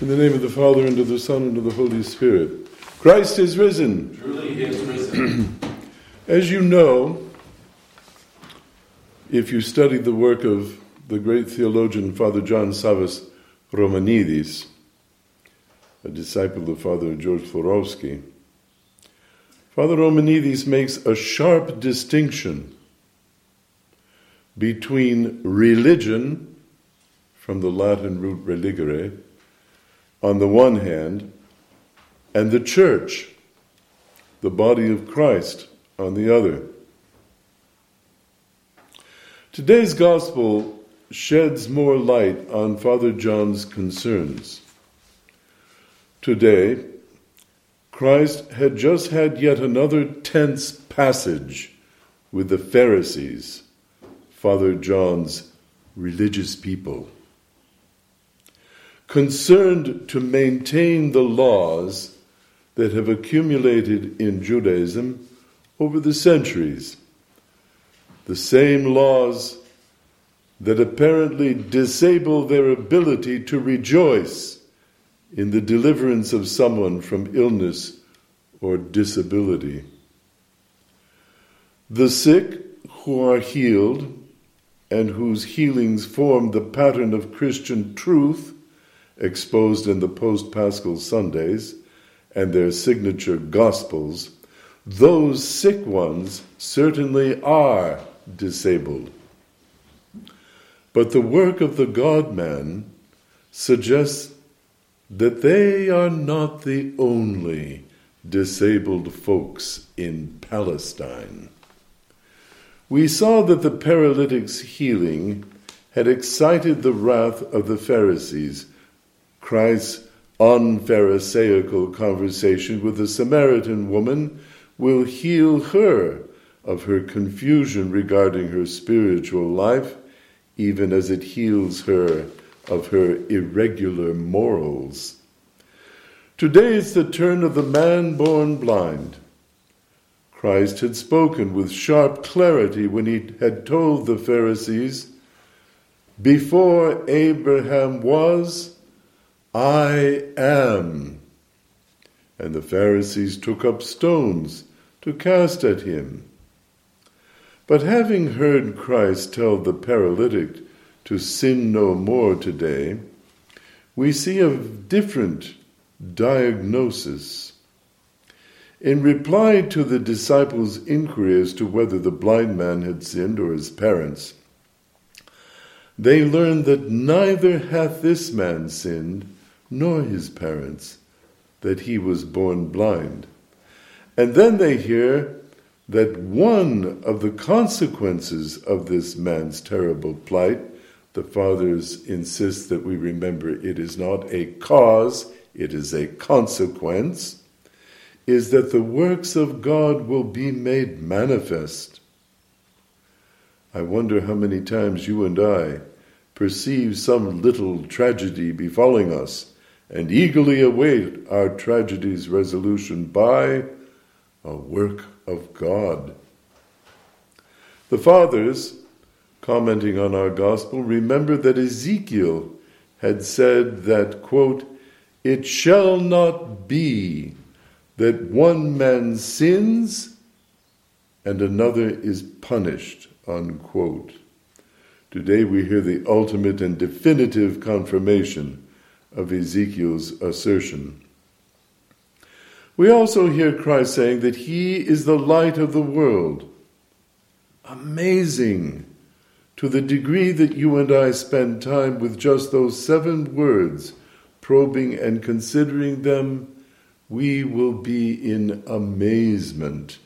In the name of the Father, and of the Son, and of the Holy Spirit. Christ is risen. Truly he is risen. As you know, if you studied the work of the great theologian Father John Savas Romanides, a disciple of Father George Florovsky, Father Romanides makes a sharp distinction between religion, from the Latin root religere, on the one hand, and the church, the body of Christ, on the other. Today's gospel sheds more light on Father John's concerns. Today, Christ had just had yet another tense passage with the Pharisees, Father John's religious people. Concerned to maintain the laws that have accumulated in Judaism over the centuries, the same laws that apparently disable their ability to rejoice in the deliverance of someone from illness or disability. The sick who are healed and whose healings form the pattern of Christian truth exposed in the post Paschal Sundays and their signature Gospels, those sick ones certainly are disabled. But the work of the God man suggests that they are not the only disabled folks in Palestine. We saw that the paralytic's healing had excited the wrath of the Pharisees. Christ's unpharisaical conversation with the Samaritan woman will heal her of her confusion regarding her spiritual life, even as it heals her of her irregular morals. Today is the turn of the man born blind. Christ had spoken with sharp clarity when he had told the Pharisees, Before Abraham was, I am. And the Pharisees took up stones to cast at him. But having heard Christ tell the paralytic to sin no more today, we see a different diagnosis. In reply to the disciples' inquiry as to whether the blind man had sinned or his parents, they learn that neither hath this man sinned nor his parents, that he was born blind. And then they hear that one of the consequences of this man's terrible plight, the fathers insist that we remember it is not a cause, it is a consequence, is that the works of God will be made manifest. I wonder how many times you and I perceive some little tragedy befalling us and eagerly await our tragedy's resolution by a work of God. The fathers, commenting on our gospel, remember that Ezekiel had said that, quote, it shall not be that one man sins and another is punished, unquote. Today we hear the ultimate and definitive confirmation of Ezekiel's assertion. We also hear Christ saying that He is the light of the world. Amazing! To the degree that you and I spend time with just those seven words, probing and considering them, we will be in amazement.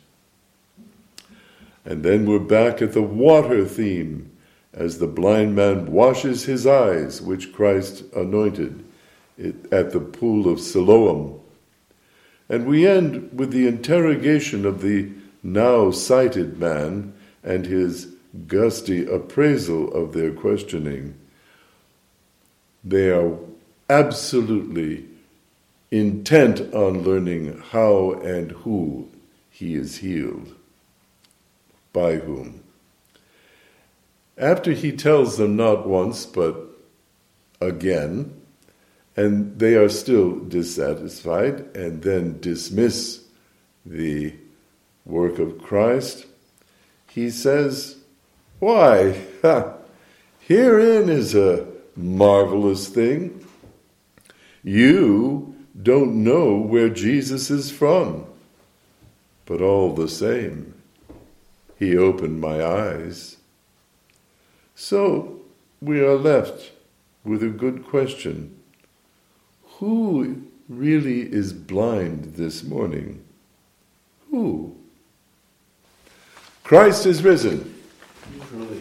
And then we're back at the water theme as the blind man washes his eyes, which Christ anointed at the pool of Siloam. And we end with the interrogation of the now sighted man and his gusty appraisal of their questioning. They are absolutely intent on learning how and who he is healed. By whom? After he tells them not once, but again, and they are still dissatisfied and then dismiss the work of Christ, he says, Why, herein is a marvelous thing. You don't know where Jesus is from, but all the same, he opened my eyes. So we are left with a good question Who really is blind this morning? Who? Christ is risen. Truly